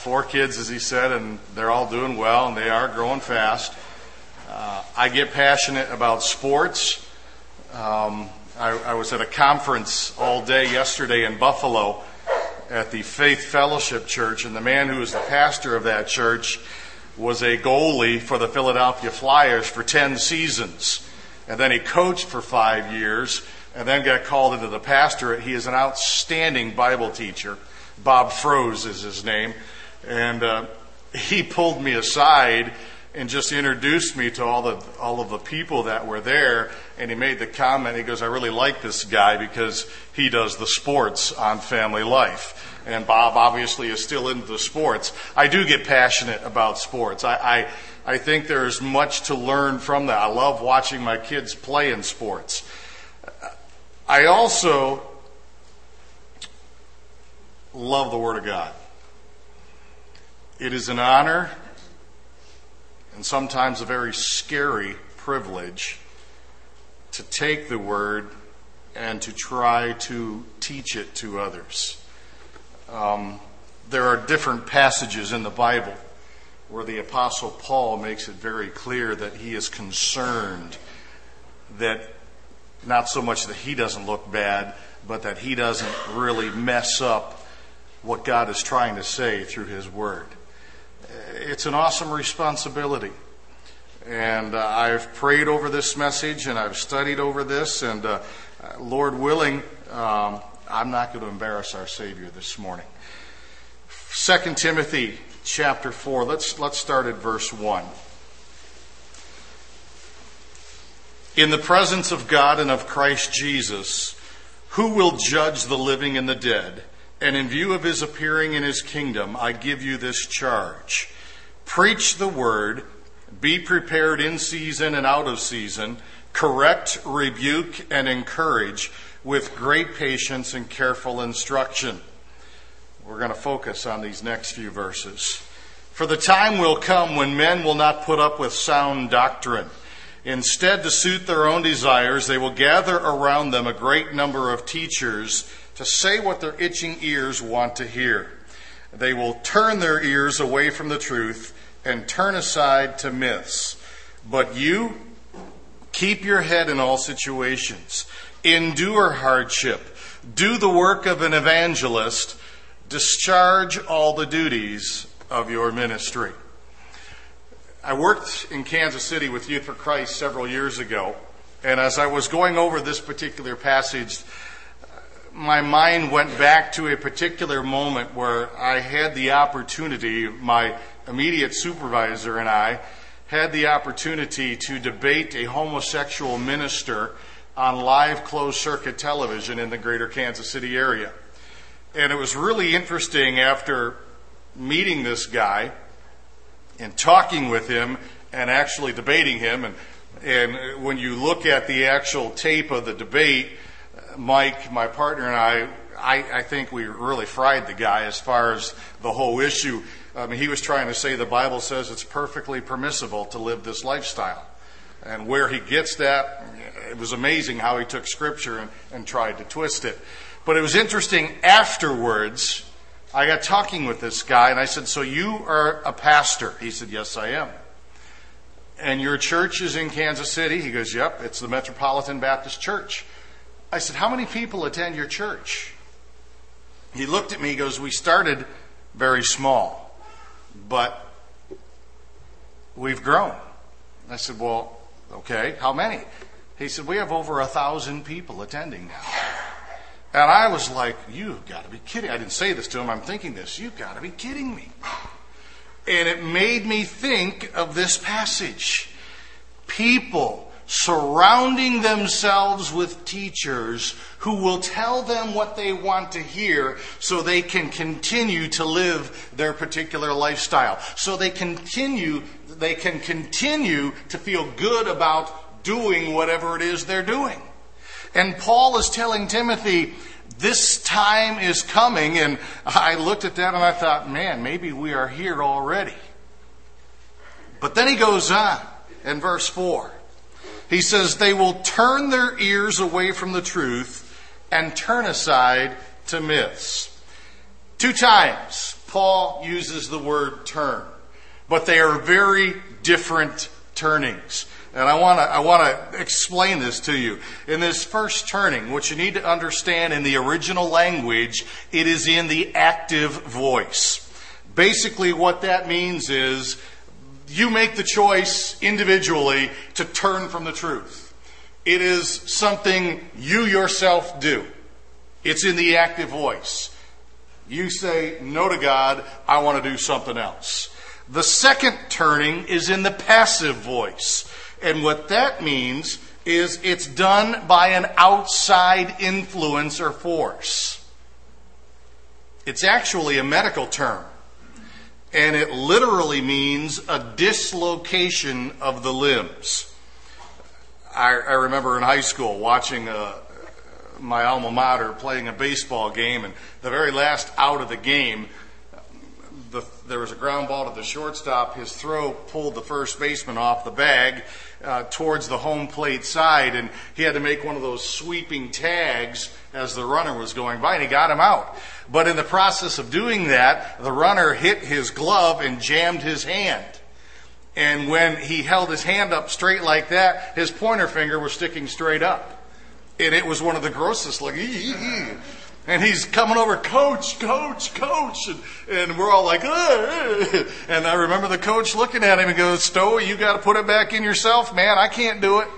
four kids, as he said, and they're all doing well, and they are growing fast. Uh, I get passionate about sports. Um, I, I was at a conference all day yesterday in Buffalo at the Faith Fellowship Church, and the man who was the pastor of that church was a goalie for the Philadelphia Flyers for 10 seasons. And then he coached for five years and then got called into the pastorate. He is an outstanding Bible teacher. Bob Froese is his name. And uh, he pulled me aside and just introduced me to all the all of the people that were there. And he made the comment he goes I really like this guy because he does the sports on family life. And Bob obviously is still into the sports. I do get passionate about sports. I I, I think there's much to learn from that. I love watching my kids play in sports. I also love the Word of God. It is an honor and sometimes a very scary privilege to take the Word and to try to teach it to others. Um, there are different passages in the Bible where the Apostle Paul makes it very clear that he is concerned that not so much that he doesn't look bad, but that he doesn't really mess up what God is trying to say through His Word. It's an awesome responsibility. And uh, I've prayed over this message and I've studied over this, and uh, Lord willing, um, I'm not going to embarrass our Savior this morning. 2 Timothy chapter 4, let's, let's start at verse 1. In the presence of God and of Christ Jesus, who will judge the living and the dead? And in view of his appearing in his kingdom, I give you this charge preach the word, be prepared in season and out of season, correct, rebuke, and encourage with great patience and careful instruction. We're going to focus on these next few verses. For the time will come when men will not put up with sound doctrine. Instead, to suit their own desires, they will gather around them a great number of teachers to say what their itching ears want to hear. They will turn their ears away from the truth and turn aside to myths. But you keep your head in all situations, endure hardship, do the work of an evangelist, discharge all the duties of your ministry. I worked in Kansas City with Youth for Christ several years ago, and as I was going over this particular passage, my mind went back to a particular moment where I had the opportunity, my immediate supervisor and I had the opportunity to debate a homosexual minister on live closed circuit television in the greater Kansas City area. And it was really interesting after meeting this guy and talking with him and actually debating him. And, and when you look at the actual tape of the debate, Mike, my partner, and I, I, I think we really fried the guy as far as the whole issue. I mean, he was trying to say the Bible says it's perfectly permissible to live this lifestyle. And where he gets that, it was amazing how he took scripture and, and tried to twist it. But it was interesting afterwards, I got talking with this guy and I said, So you are a pastor? He said, Yes, I am. And your church is in Kansas City? He goes, Yep, it's the Metropolitan Baptist Church. I said, How many people attend your church? He looked at me, he goes, We started very small, but we've grown. I said, Well, okay, how many? He said, We have over a thousand people attending now. And I was like, You've got to be kidding. I didn't say this to him, I'm thinking this. You've got to be kidding me. And it made me think of this passage. People surrounding themselves with teachers who will tell them what they want to hear so they can continue to live their particular lifestyle. So they continue, they can continue to feel good about doing whatever it is they're doing. And Paul is telling Timothy, this time is coming, and I looked at that and I thought, man, maybe we are here already. But then he goes on in verse 4. He says, they will turn their ears away from the truth and turn aside to myths. Two times, Paul uses the word turn, but they are very different turnings. And I want to I want to explain this to you. In this first turning, what you need to understand in the original language, it is in the active voice. Basically what that means is you make the choice individually to turn from the truth. It is something you yourself do. It's in the active voice. You say no to God, I want to do something else. The second turning is in the passive voice. And what that means is it's done by an outside influence or force. It's actually a medical term. And it literally means a dislocation of the limbs. I, I remember in high school watching a, uh, my alma mater playing a baseball game, and the very last out of the game, the, there was a ground ball to the shortstop. His throw pulled the first baseman off the bag uh, towards the home plate side, and he had to make one of those sweeping tags as the runner was going by, and he got him out. But in the process of doing that, the runner hit his glove and jammed his hand. And when he held his hand up straight like that, his pointer finger was sticking straight up. And it was one of the grossest, like, ee, ee. And he's coming over, coach, coach, coach. And, and we're all like, Ugh. and I remember the coach looking at him and goes, Stowe, you got to put it back in yourself, man. I can't do it.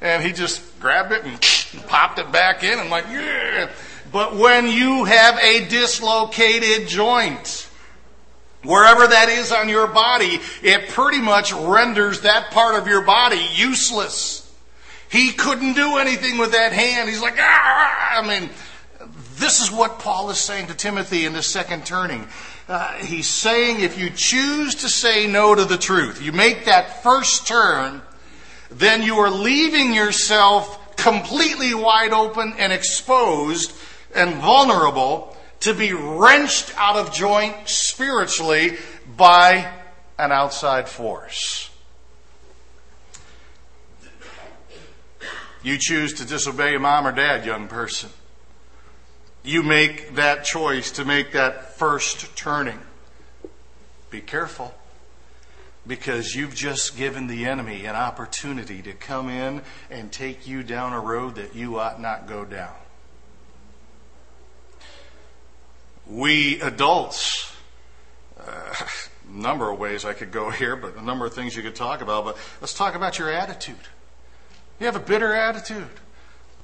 And he just grabbed it and popped it back in and like, yeah. But when you have a dislocated joint, wherever that is on your body, it pretty much renders that part of your body useless. He couldn't do anything with that hand. He's like, ah! ah, ah. I mean, this is what Paul is saying to Timothy in the second turning. Uh, he's saying if you choose to say no to the truth, you make that first turn, then you are leaving yourself completely wide open and exposed and vulnerable to be wrenched out of joint spiritually by an outside force. You choose to disobey your mom or dad, young person you make that choice to make that first turning. Be careful because you've just given the enemy an opportunity to come in and take you down a road that you ought not go down. We adults, uh, number of ways I could go here, but a number of things you could talk about, but let's talk about your attitude. You have a bitter attitude.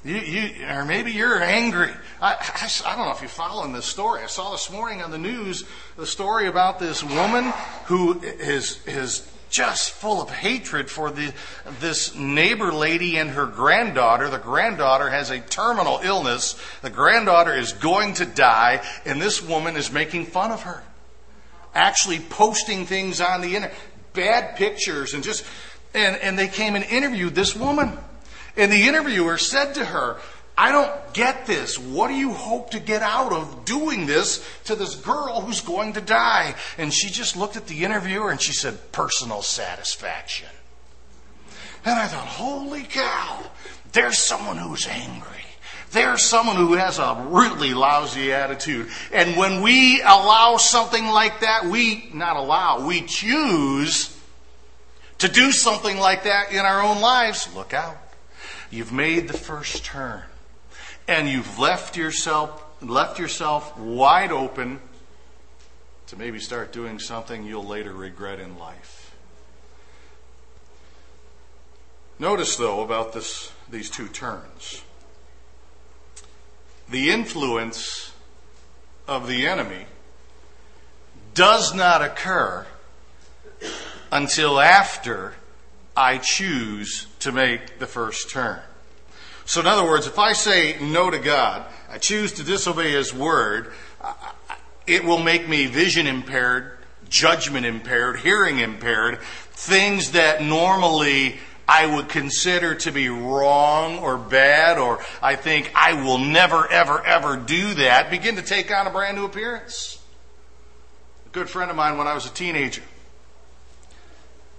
You, you, or maybe you're angry. I, I, I, don't know if you're following this story. I saw this morning on the news the story about this woman who is, is just full of hatred for the, this neighbor lady and her granddaughter. The granddaughter has a terminal illness. The granddaughter is going to die, and this woman is making fun of her. Actually posting things on the internet, bad pictures, and just, and, and they came and interviewed this woman. And the interviewer said to her, I don't get this. What do you hope to get out of doing this to this girl who's going to die? And she just looked at the interviewer and she said, personal satisfaction. And I thought, holy cow, there's someone who's angry. There's someone who has a really lousy attitude. And when we allow something like that, we not allow, we choose to do something like that in our own lives, look out. You've made the first turn. And you've left yourself left yourself wide open to maybe start doing something you'll later regret in life. Notice though about this these two turns. The influence of the enemy does not occur until after I choose to make the first turn. So, in other words, if I say no to God, I choose to disobey His word, it will make me vision impaired, judgment impaired, hearing impaired, things that normally I would consider to be wrong or bad, or I think I will never, ever, ever do that, begin to take on a brand new appearance. A good friend of mine when I was a teenager,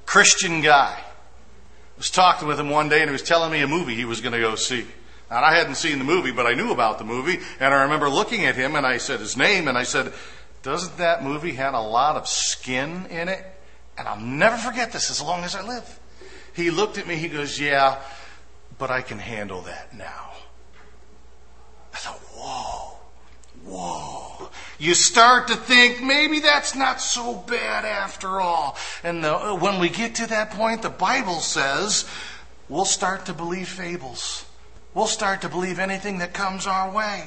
Christian guy, was talking with him one day and he was telling me a movie he was going to go see. And I hadn't seen the movie, but I knew about the movie. And I remember looking at him and I said his name and I said, doesn't that movie have a lot of skin in it? And I'll never forget this as long as I live. He looked at me, he goes, Yeah, but I can handle that now. I thought, Whoa. You start to think maybe that's not so bad after all. And the, when we get to that point, the Bible says we'll start to believe fables. We'll start to believe anything that comes our way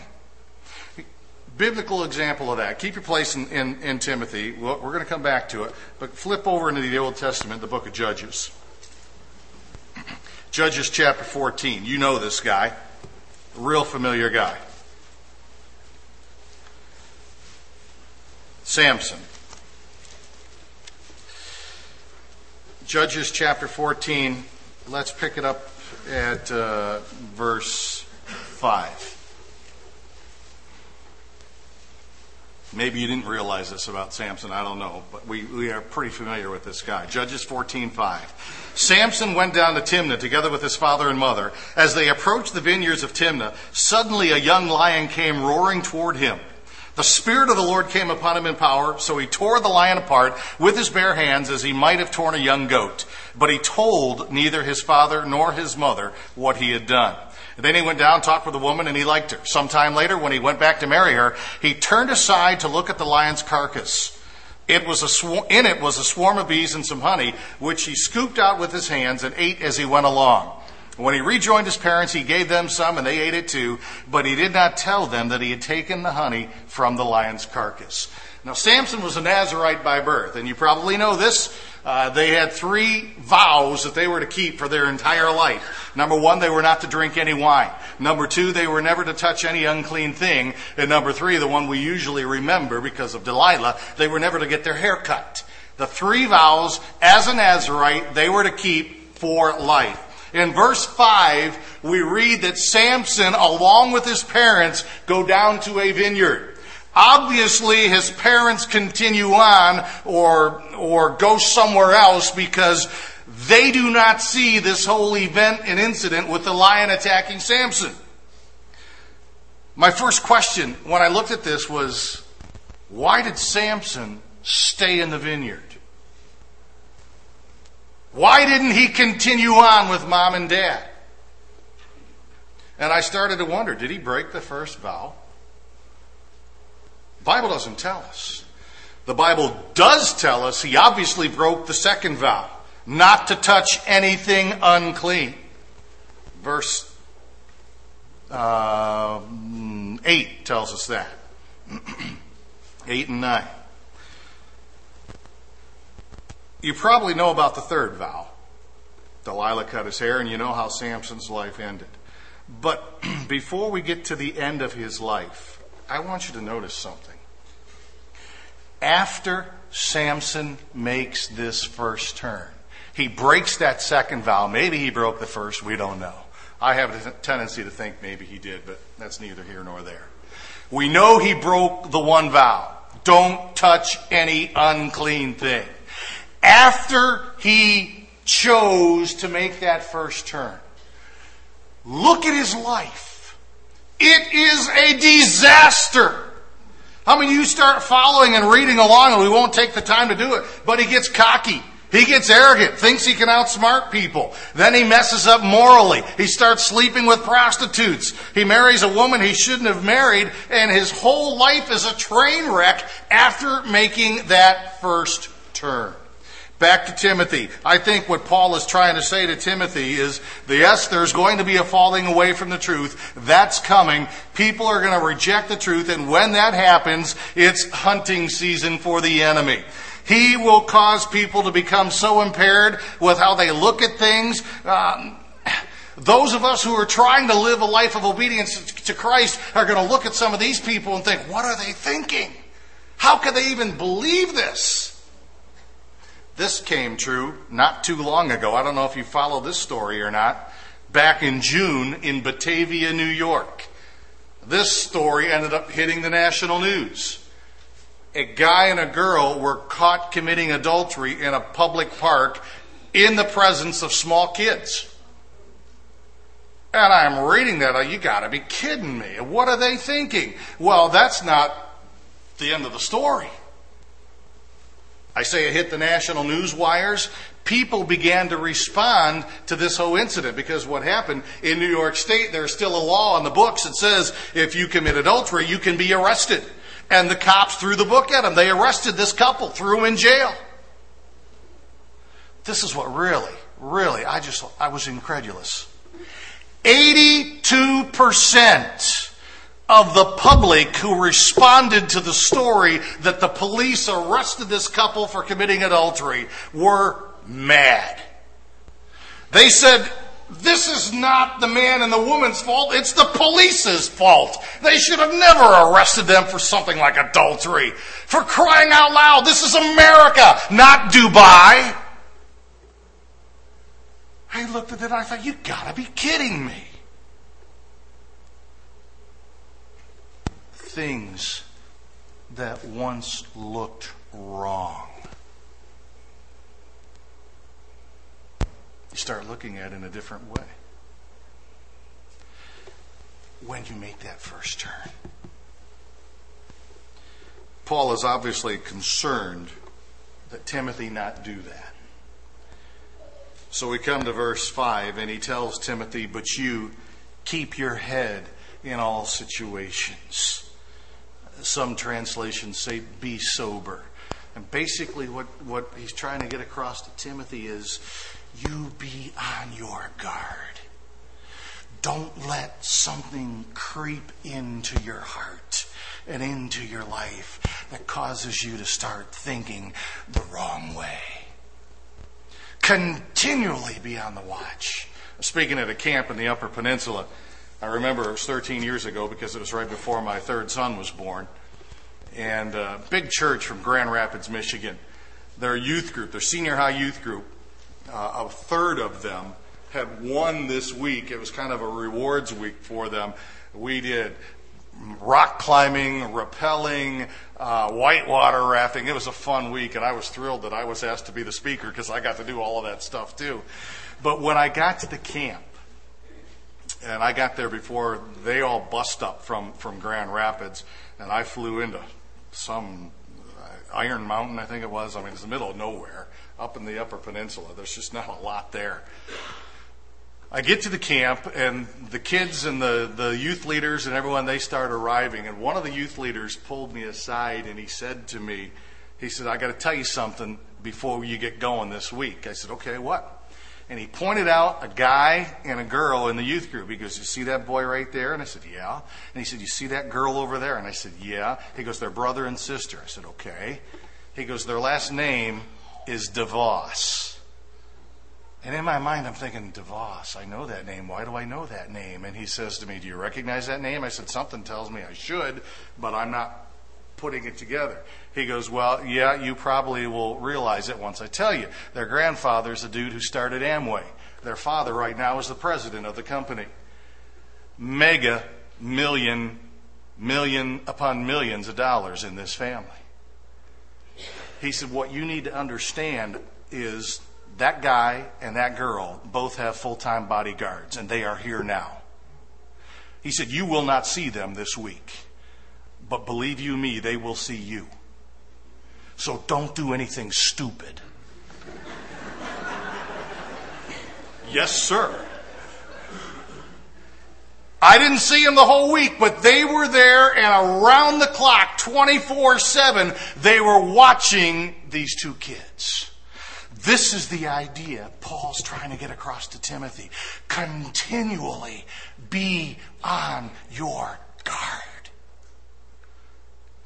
biblical example of that. Keep your place in, in, in Timothy. We're going to come back to it. But flip over into the Old Testament, the book of Judges. Judges chapter 14. You know this guy. Real familiar guy. Samson. Judges chapter 14. Let's pick it up at uh, verse 5. Maybe you didn't realize this about Samson, I don't know, but we, we are pretty familiar with this guy. Judges 14:5. Samson went down to Timnah together with his father and mother. As they approached the vineyards of Timnah, suddenly a young lion came roaring toward him. The Spirit of the Lord came upon him in power, so he tore the lion apart with his bare hands as he might have torn a young goat. But he told neither his father nor his mother what he had done. And then he went down, talked with the woman, and he liked her. Sometime later, when he went back to marry her, he turned aside to look at the lion's carcass. It was a sw- in it was a swarm of bees and some honey, which he scooped out with his hands and ate as he went along. When he rejoined his parents, he gave them some and they ate it too, but he did not tell them that he had taken the honey from the lion's carcass. Now, Samson was a Nazarite by birth, and you probably know this. Uh, they had three vows that they were to keep for their entire life. Number one, they were not to drink any wine. Number two, they were never to touch any unclean thing. And number three, the one we usually remember because of Delilah, they were never to get their hair cut. The three vows, as a Nazarite, they were to keep for life. In verse 5, we read that Samson, along with his parents, go down to a vineyard. Obviously, his parents continue on or, or go somewhere else because they do not see this whole event and incident with the lion attacking Samson. My first question when I looked at this was, why did Samson stay in the vineyard? Why didn't he continue on with mom and dad? And I started to wonder, did he break the first vow? Bible doesn't tell us. The Bible does tell us he obviously broke the second vow, not to touch anything unclean. Verse uh, 8 tells us that. 8 and 9. You probably know about the third vow. Delilah cut his hair, and you know how Samson's life ended. But before we get to the end of his life, I want you to notice something after Samson makes this first turn. He breaks that second vow. Maybe he broke the first. We don't know. I have a tendency to think maybe he did, but that's neither here nor there. We know he broke the one vow. Don't touch any unclean thing. After he chose to make that first turn, look at his life. It is a disaster. How many of you start following and reading along and we won't take the time to do it? But he gets cocky. He gets arrogant, thinks he can outsmart people. Then he messes up morally. He starts sleeping with prostitutes. He marries a woman he shouldn't have married, and his whole life is a train wreck after making that first turn. Back to Timothy. I think what Paul is trying to say to Timothy is, yes, there's going to be a falling away from the truth. That's coming. People are going to reject the truth, and when that happens, it's hunting season for the enemy. He will cause people to become so impaired with how they look at things. Um, those of us who are trying to live a life of obedience to Christ are going to look at some of these people and think, what are they thinking? How could they even believe this? This came true not too long ago. I don't know if you follow this story or not. Back in June in Batavia, New York. This story ended up hitting the national news. A guy and a girl were caught committing adultery in a public park in the presence of small kids. And I'm reading that, oh, you gotta be kidding me. What are they thinking? Well, that's not the end of the story. I say it hit the national news wires. People began to respond to this whole incident because what happened in New York State, there's still a law in the books that says if you commit adultery, you can be arrested. And the cops threw the book at them. They arrested this couple, threw them in jail. This is what really, really, I just, I was incredulous. 82% of the public who responded to the story that the police arrested this couple for committing adultery were mad. They said, this is not the man and the woman's fault, it's the police's fault. They should have never arrested them for something like adultery. For crying out loud, this is America, not Dubai. I looked at it and I thought, you gotta be kidding me. Things that once looked wrong. You start looking at it in a different way. When you make that first turn. Paul is obviously concerned that Timothy not do that. So we come to verse 5, and he tells Timothy, But you keep your head in all situations some translations say be sober. And basically, what, he's trying to get across to Timothy is you be on your guard. Don't let something creep into your heart and into your life that causes you to start thinking the wrong way. Continually be on the watch. Speaking at a camp in the Upper Peninsula, I remember it was 13 years ago because it was right before my third son was born. And a uh, big church from Grand Rapids, Michigan. Their youth group, their senior high youth group, uh, a third of them had won this week. It was kind of a rewards week for them. We did rock climbing, rappelling, uh, whitewater rafting. It was a fun week, and I was thrilled that I was asked to be the speaker because I got to do all of that stuff too. But when I got to the camp, and I got there before they all bust up from, from Grand Rapids, and I flew into some uh, Iron Mountain, I think it was. I mean, it's the middle of nowhere, up in the Upper Peninsula. There's just not a lot there. I get to the camp, and the kids and the, the youth leaders and everyone, they start arriving. And one of the youth leaders pulled me aside and he said to me, he said, I got to tell you something before you get going this week. I said, okay, what? And he pointed out a guy and a girl in the youth group. He goes, You see that boy right there? And I said, Yeah. And he said, You see that girl over there? And I said, Yeah. He goes, They're brother and sister. I said, Okay. He goes, Their last name is DeVos. And in my mind, I'm thinking, DeVos, I know that name. Why do I know that name? And he says to me, Do you recognize that name? I said, Something tells me I should, but I'm not putting it together. He goes, Well, yeah, you probably will realize it once I tell you. Their grandfather's the dude who started Amway. Their father right now is the president of the company. Mega million, million upon millions of dollars in this family. He said, What you need to understand is that guy and that girl both have full time bodyguards, and they are here now. He said, You will not see them this week. But believe you me, they will see you. So don't do anything stupid. yes, sir. I didn't see them the whole week, but they were there and around the clock, 24 7, they were watching these two kids. This is the idea Paul's trying to get across to Timothy. Continually be on your guard.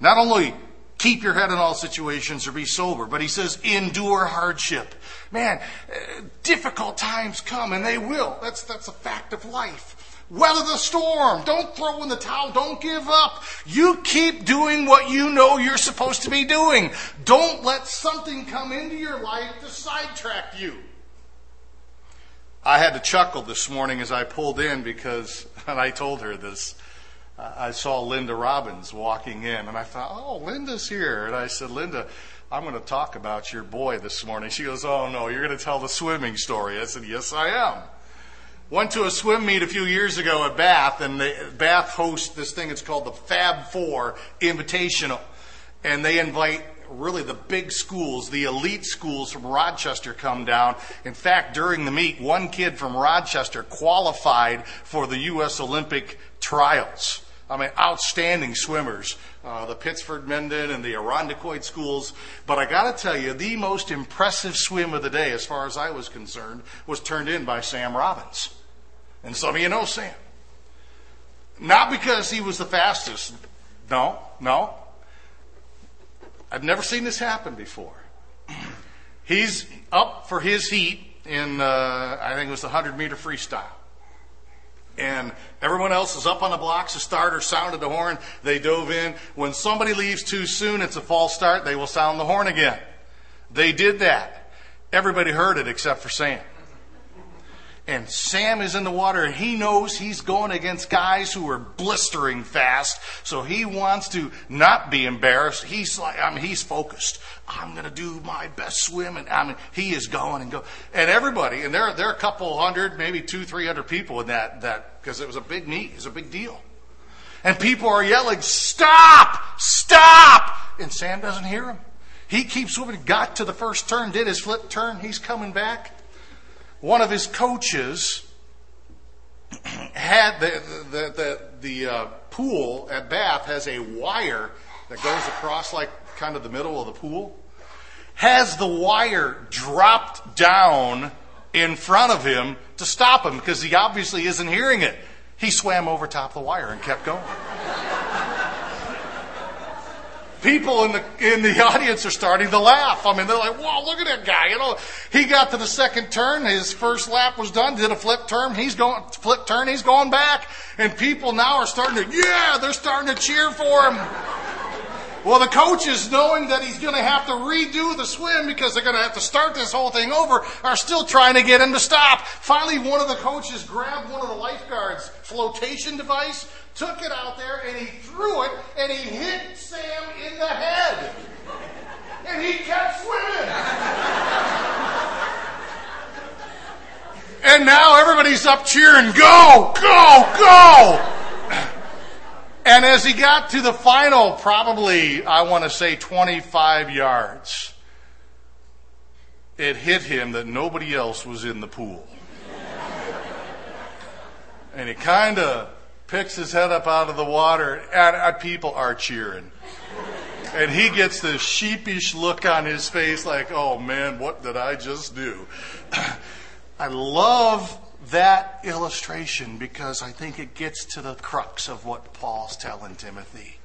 Not only keep your head in all situations or be sober, but he says endure hardship. Man, uh, difficult times come and they will. That's, that's a fact of life. Weather the storm. Don't throw in the towel. Don't give up. You keep doing what you know you're supposed to be doing. Don't let something come into your life to sidetrack you. I had to chuckle this morning as I pulled in because, and I told her this, I saw Linda Robbins walking in, and I thought, oh, Linda's here. And I said, Linda, I'm going to talk about your boy this morning. She goes, oh, no, you're going to tell the swimming story. I said, yes, I am. Went to a swim meet a few years ago at Bath, and the, Bath hosts this thing. It's called the Fab Four Invitational. and they invite really the big schools, the elite schools from Rochester come down. In fact, during the meet, one kid from Rochester qualified for the U.S. Olympic trials. I mean, outstanding swimmers, uh, the Pittsford Mendon and the Irondequoit schools. But I got to tell you, the most impressive swim of the day, as far as I was concerned, was turned in by Sam Robbins. And some of you know Sam. Not because he was the fastest. No, no. I've never seen this happen before. He's up for his heat in, uh, I think it was the 100 meter freestyle. And everyone else is up on the blocks. The starter sounded the horn. They dove in. When somebody leaves too soon, it's a false start. They will sound the horn again. They did that. Everybody heard it except for Sam and Sam is in the water and he knows he's going against guys who are blistering fast. So he wants to not be embarrassed. He's like, I mean, he's focused. I'm going to do my best swim. And I mean, he is going and go. And everybody, and there, there are a couple hundred, maybe two, three hundred people in that, that, because it was a big meet. It was a big deal. And people are yelling, stop, stop. And Sam doesn't hear him. He keeps swimming. got to the first turn, did his flip turn. He's coming back one of his coaches had the the the, the uh, pool at Bath has a wire that goes across like kind of the middle of the pool. Has the wire dropped down in front of him to stop him because he obviously isn't hearing it. He swam over top of the wire and kept going people in the in the audience are starting to laugh. I mean, they're like, "Whoa, look at that guy!" You know, he got to the second turn. His first lap was done. Did a flip turn. He's going flip turn. He's going back, and people now are starting to yeah, they're starting to cheer for him. Well, the coaches, knowing that he's going to have to redo the swim because they're going to have to start this whole thing over, are still trying to get him to stop. Finally, one of the coaches grabbed one of the lifeguards' flotation device, took it out there, and he threw it, and he hit Sam in the head. And he kept swimming. and now everybody's up cheering, go, go, go. And as he got to the final, probably, I want to say 25 yards, it hit him that nobody else was in the pool. and he kind of picks his head up out of the water, and people are cheering. And he gets this sheepish look on his face, like, oh man, what did I just do? I love that illustration because I think it gets to the crux of what Paul's telling Timothy.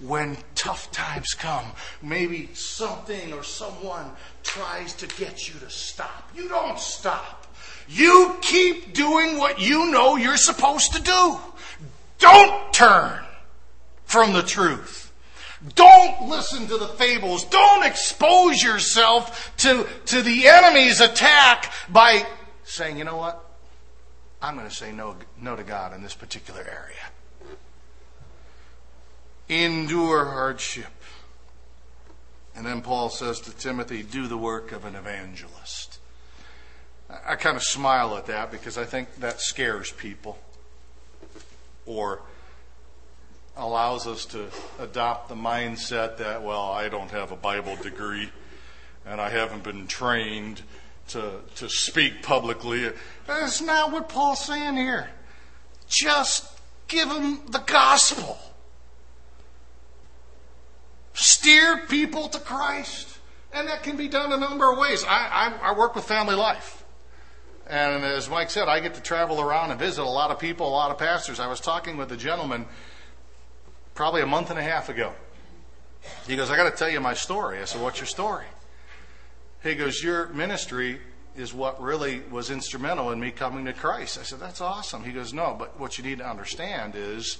When tough times come, maybe something or someone tries to get you to stop. You don't stop. You keep doing what you know you're supposed to do. Don't turn from the truth. Don't listen to the fables. Don't expose yourself to, to the enemy's attack by saying, you know what? I'm going to say no, no to God in this particular area. Endure hardship. And then Paul says to Timothy, do the work of an evangelist. I, kind of smile at that because I think that scares people or allows us to adopt the mindset that, well, I don't have a Bible degree and I haven't been trained to, to speak publicly. That's not what Paul's saying here. Just give them the gospel. Steer people to Christ. And that can be done a number of ways. I, I, I work with family life. And as Mike said, I get to travel around and visit a lot of people, a lot of pastors. I was talking with a gentleman probably a month and a half ago. He goes, I got to tell you my story. I said, What's your story? He goes, Your ministry is what really was instrumental in me coming to Christ. I said, That's awesome. He goes, No, but what you need to understand is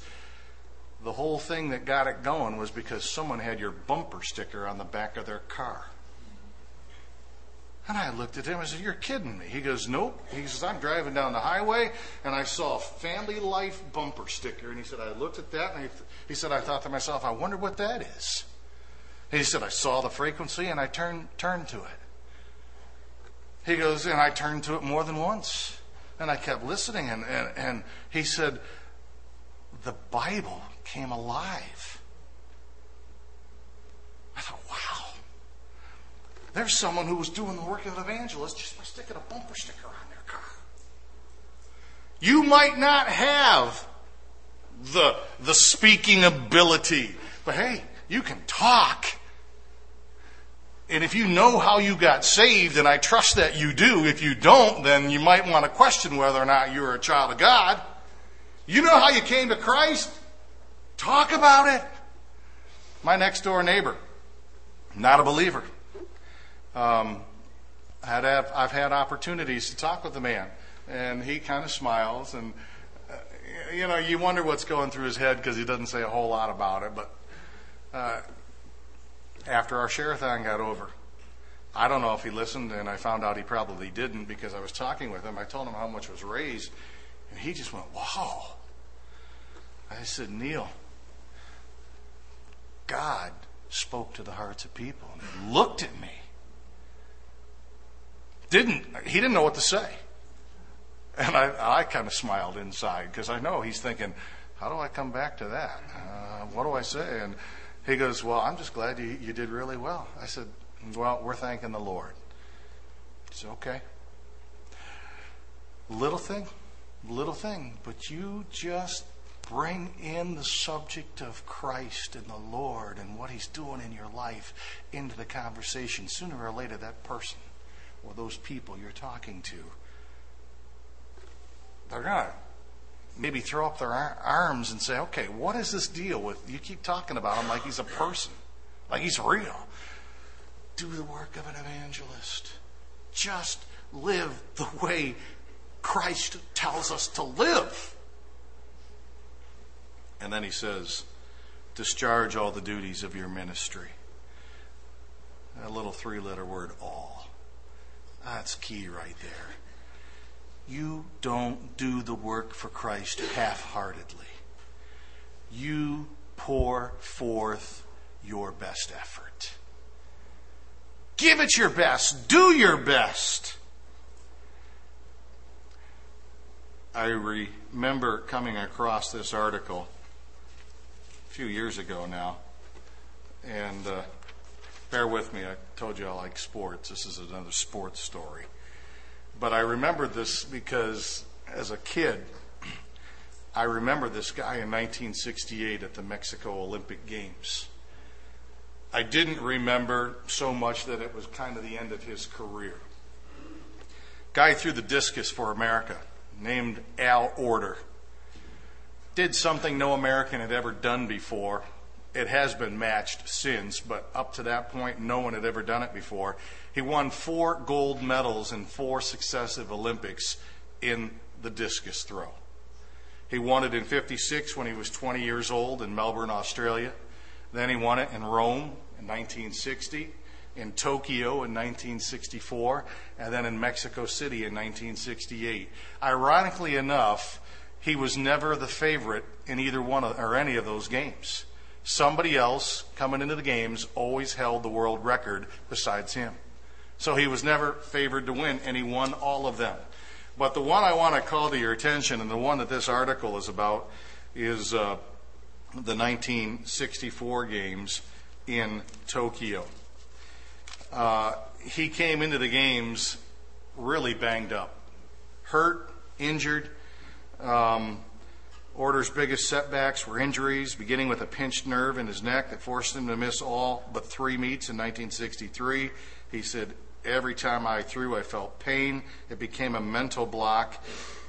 the whole thing that got it going was because someone had your bumper sticker on the back of their car. And I looked at him and said, You're kidding me. He goes, Nope. He says, I'm driving down the highway and I saw a family life bumper sticker. And he said, I looked at that and he said, I thought to myself, I wonder what that is. He said, I saw the frequency and I turned, turned to it. He goes, and I turned to it more than once. And I kept listening, and, and, and he said, the Bible came alive. There's someone who was doing the work of an evangelist just by sticking a bumper sticker on their car. You might not have the, the speaking ability, but hey, you can talk. And if you know how you got saved, and I trust that you do, if you don't, then you might want to question whether or not you're a child of God. You know how you came to Christ? Talk about it. My next door neighbor, not a believer. Um, had, I've had opportunities to talk with the man, and he kind of smiles, and uh, you know, you wonder what's going through his head because he doesn't say a whole lot about it. But uh, after our share-a-thon got over, I don't know if he listened, and I found out he probably didn't because I was talking with him. I told him how much was raised, and he just went, "Wow." I said, Neil, God spoke to the hearts of people and he looked at me. Didn't he didn't know what to say. And I, I kind of smiled inside because I know he's thinking, how do I come back to that? Uh, what do I say? And he goes, well, I'm just glad you, you did really well. I said, well, we're thanking the Lord. He said, okay. Little thing, little thing, but you just bring in the subject of Christ and the Lord and what He's doing in your life into the conversation. Sooner or later, that person or those people you're talking to, they're going to maybe throw up their arms and say, okay, what is this deal with? You keep talking about him like he's a person, like he's real. Do the work of an evangelist. Just live the way Christ tells us to live. And then he says, discharge all the duties of your ministry. A little three letter word, all. That's key right there. You don't do the work for Christ half heartedly. You pour forth your best effort. Give it your best. Do your best. I remember coming across this article a few years ago now. And uh, bear with me, I told you I like sports. This is another sports story. But I remember this because as a kid, I remember this guy in 1968 at the Mexico Olympic Games. I didn't remember so much that it was kind of the end of his career. Guy threw the discus for America, named Al Oerter did something no American had ever done before. It has been matched since, but up to that point, no one had ever done it before. He won four gold medals in four successive Olympics in the discus throw. He won it in 56 when he was 20 years old in Melbourne, Australia. Then he won it in Rome in 1960, in Tokyo in 1964, and then in Mexico City in 1968. Ironically enough, he was never the favorite in either one of, or any of those games. Somebody else coming into the games always held the world record besides him. So he was never favored to win, and he won all of them. But the one I want to call to your attention, and the one that this article is about, is uh, the 1964 games in Tokyo. Uh, he came into the games really banged up, hurt, injured. Um, Oerter's biggest setbacks were injuries, beginning with a pinched nerve in his neck that forced him to miss all but three meets in 1963. He said, Every time I threw, I felt pain. It became a mental block.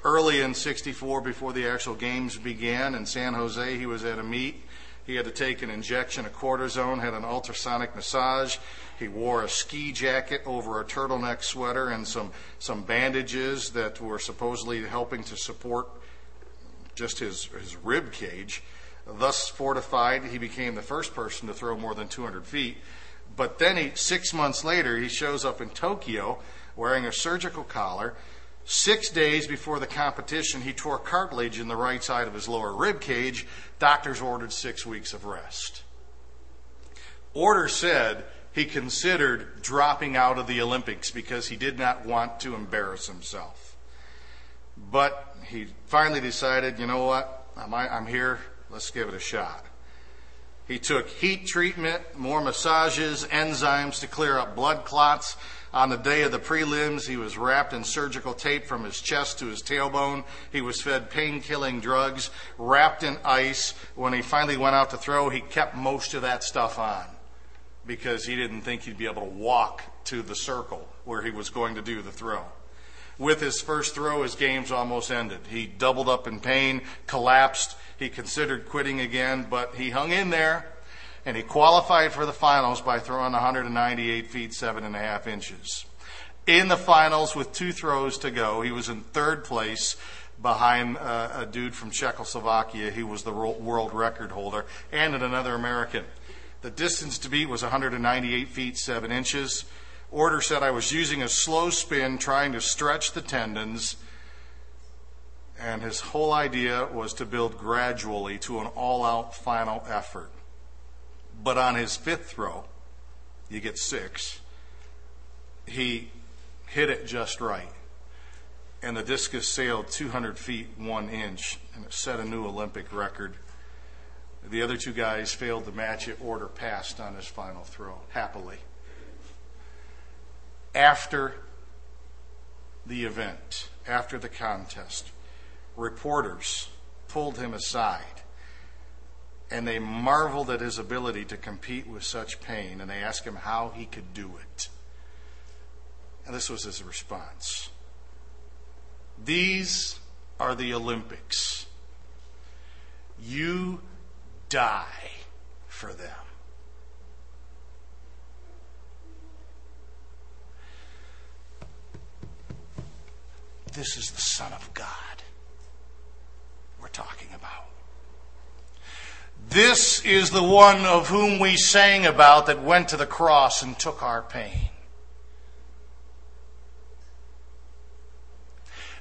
Early in 64, before the actual games began in San Jose, he was at a meet. He had to take an injection of cortisone, had an ultrasonic massage. He wore a ski jacket over a turtleneck sweater and some, some bandages that were supposedly helping to support just his, his rib cage. Thus fortified, he became the first person to throw more than 200 feet. But then, he, six months later, he shows up in Tokyo wearing a surgical collar. Six days before the competition, he tore cartilage in the right side of his lower rib cage. Doctors ordered six weeks of rest. Oerter said he considered dropping out of the Olympics because he did not want to embarrass himself. But he finally decided, you know what? I'm, here. Let's give it a shot. He took heat treatment, more massages, enzymes to clear up blood clots. On the day of the prelims, he was wrapped in surgical tape from his chest to his tailbone. He was fed pain killing drugs, wrapped in ice. When he finally went out to throw, he kept most of that stuff on because he didn't think he'd be able to walk to the circle where he was going to do the throw. With his first throw, his game's almost ended. He doubled up in pain, collapsed. He considered quitting again, but he hung in there and he qualified for the finals by throwing 198 feet, seven and a half inches. In the finals, with two throws to go, he was in third place behind uh, a dude from Czechoslovakia. He was the world record holder and another American. The distance to beat was 198 feet, 7 inches. Oerter said I was using a slow spin trying to stretch the tendons. And his whole idea was to build gradually to an all out final effort. But on his fifth throw, you get six, he hit it just right. And the discus sailed 200 feet, one inch, and it set a new Olympic record the other two guys failed to match it. Oerter passed on his final throw, happily. After the event, after the contest, reporters pulled him aside and they marveled at his ability to compete with such pain and they asked him how he could do it. And this was his response These are the Olympics. You die for them. This is the Son of God we're talking about. This is the one of whom we sang about that went to the cross and took our pain.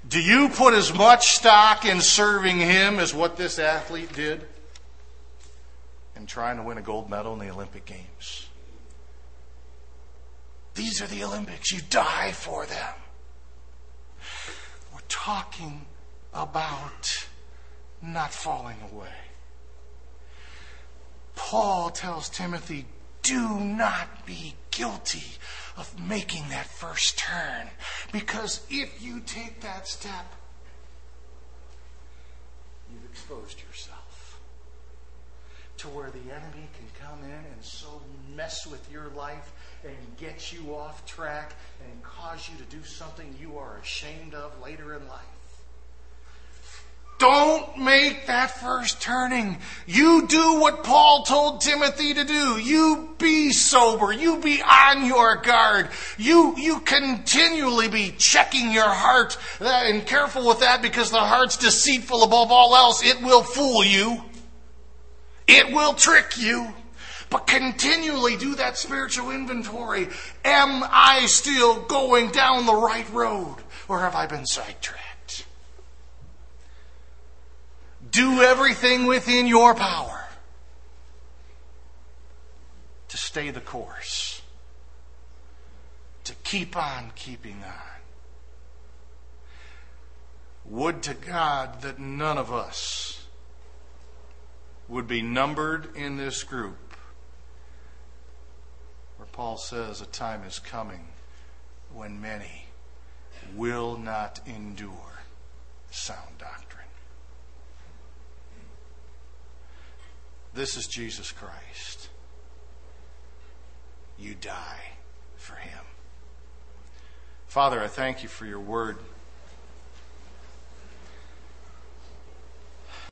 Do you put as much stock in serving him as what this athlete did? in trying to win a gold medal in the Olympic Games. These are the Olympics. You die for them. Talking about not falling away. Paul tells Timothy, do not be guilty of making that first turn. Because if you take that step, you've exposed yourself to where the enemy can come in and so mess with your life and get you off track and cause you to do something you are ashamed of later in life. Don't make that first turning. You do what Paul told Timothy to do. You be sober. You be on your guard. You, you continually be checking your heart uh, and careful with that because the heart's deceitful above all else. It will fool you. It will trick you. But continually do that spiritual inventory. Am I still going down the right road? Or have I been sidetracked? Do everything within your power to stay the course, to keep on keeping on. Would to God that none of us would be numbered in this group Paul says a time is coming when many will not endure sound doctrine. This is Jesus Christ. You die for him. Father, I thank you for your word.